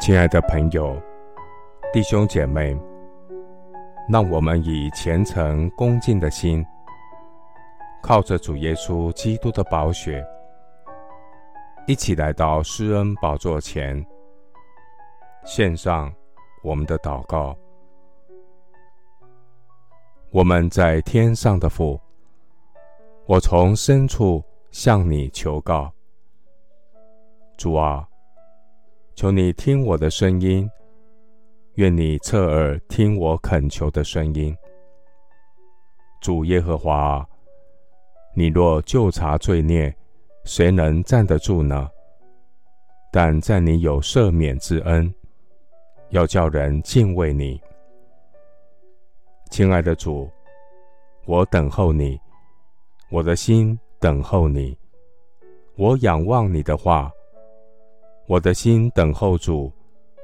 亲爱的朋友、弟兄姐妹，让我们以虔诚恭敬的心，靠着主耶稣基督的宝血，一起来到施恩宝座前，献上我们的祷告。我们在天上的父，我从深处向你求告，主啊。求你听我的声音，愿你侧耳听我恳求的声音。主耶和华，你若就察罪孽，谁能站得住呢？但在你有赦免之恩，要叫人敬畏你。亲爱的主，我等候你，我的心等候你，我仰望你的话。我的心等候主，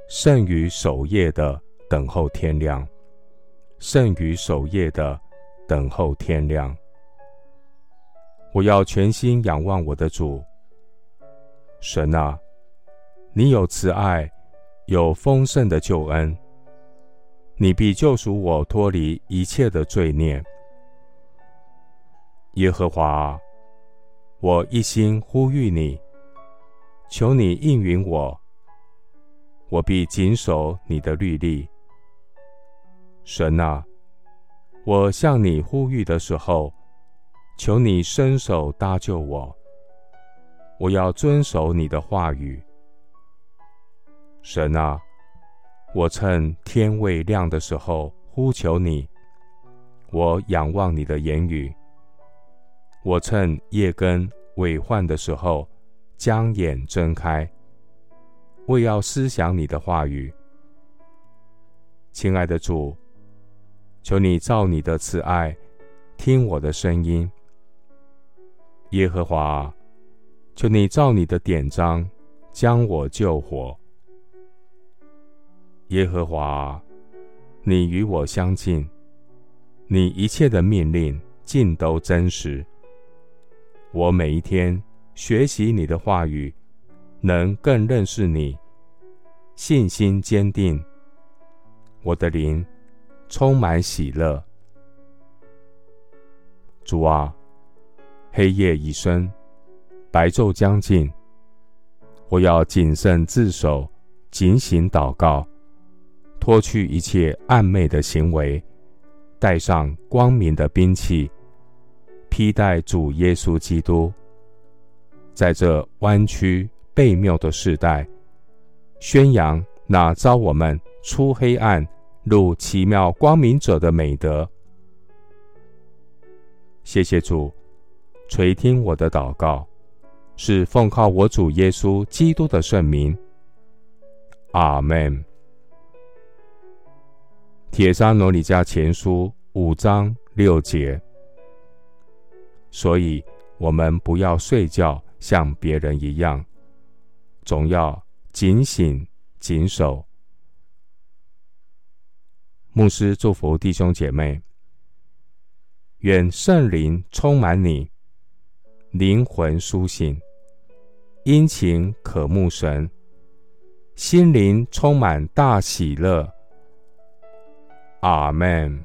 胜于守夜的等候天亮，胜于守夜的等候天亮。我要全心仰望我的主。神啊，你有慈爱，有丰盛的救恩，你必救赎我脱离一切的罪孽。耶和华，我一心呼吁你。求你应允我，我必谨守你的律例。神啊，我向你呼吁的时候，求你伸手搭救我。我要遵守你的话语。神啊，我趁天未亮的时候呼求你，我仰望你的言语。我趁夜更未换的时候。将眼睁开，为要思想你的话语。亲爱的主，求你照你的慈爱听我的声音。耶和华，求你照你的典章将我救活。耶和华，你与我相近，你一切的命令尽都真实。我每一天。学习你的话语，能更认识你，信心坚定。我的灵充满喜乐。主啊，黑夜已深，白昼将近，我要谨慎自守，警醒祷告，脱去一切暗昧的行为，带上光明的兵器，披戴主耶稣基督。在这弯曲悖谬的世代，宣扬那招我们出黑暗入奇妙光明者的美德。谢谢主，垂听我的祷告，是奉靠我主耶稣基督的圣名。阿门。帖撒罗尼迦前书五章六节，所以我们不要睡觉。像别人一样，总要警醒谨守。牧师祝福弟兄姐妹，愿圣灵充满你，灵魂苏醒，殷勤渴慕神，心灵充满大喜乐。阿门。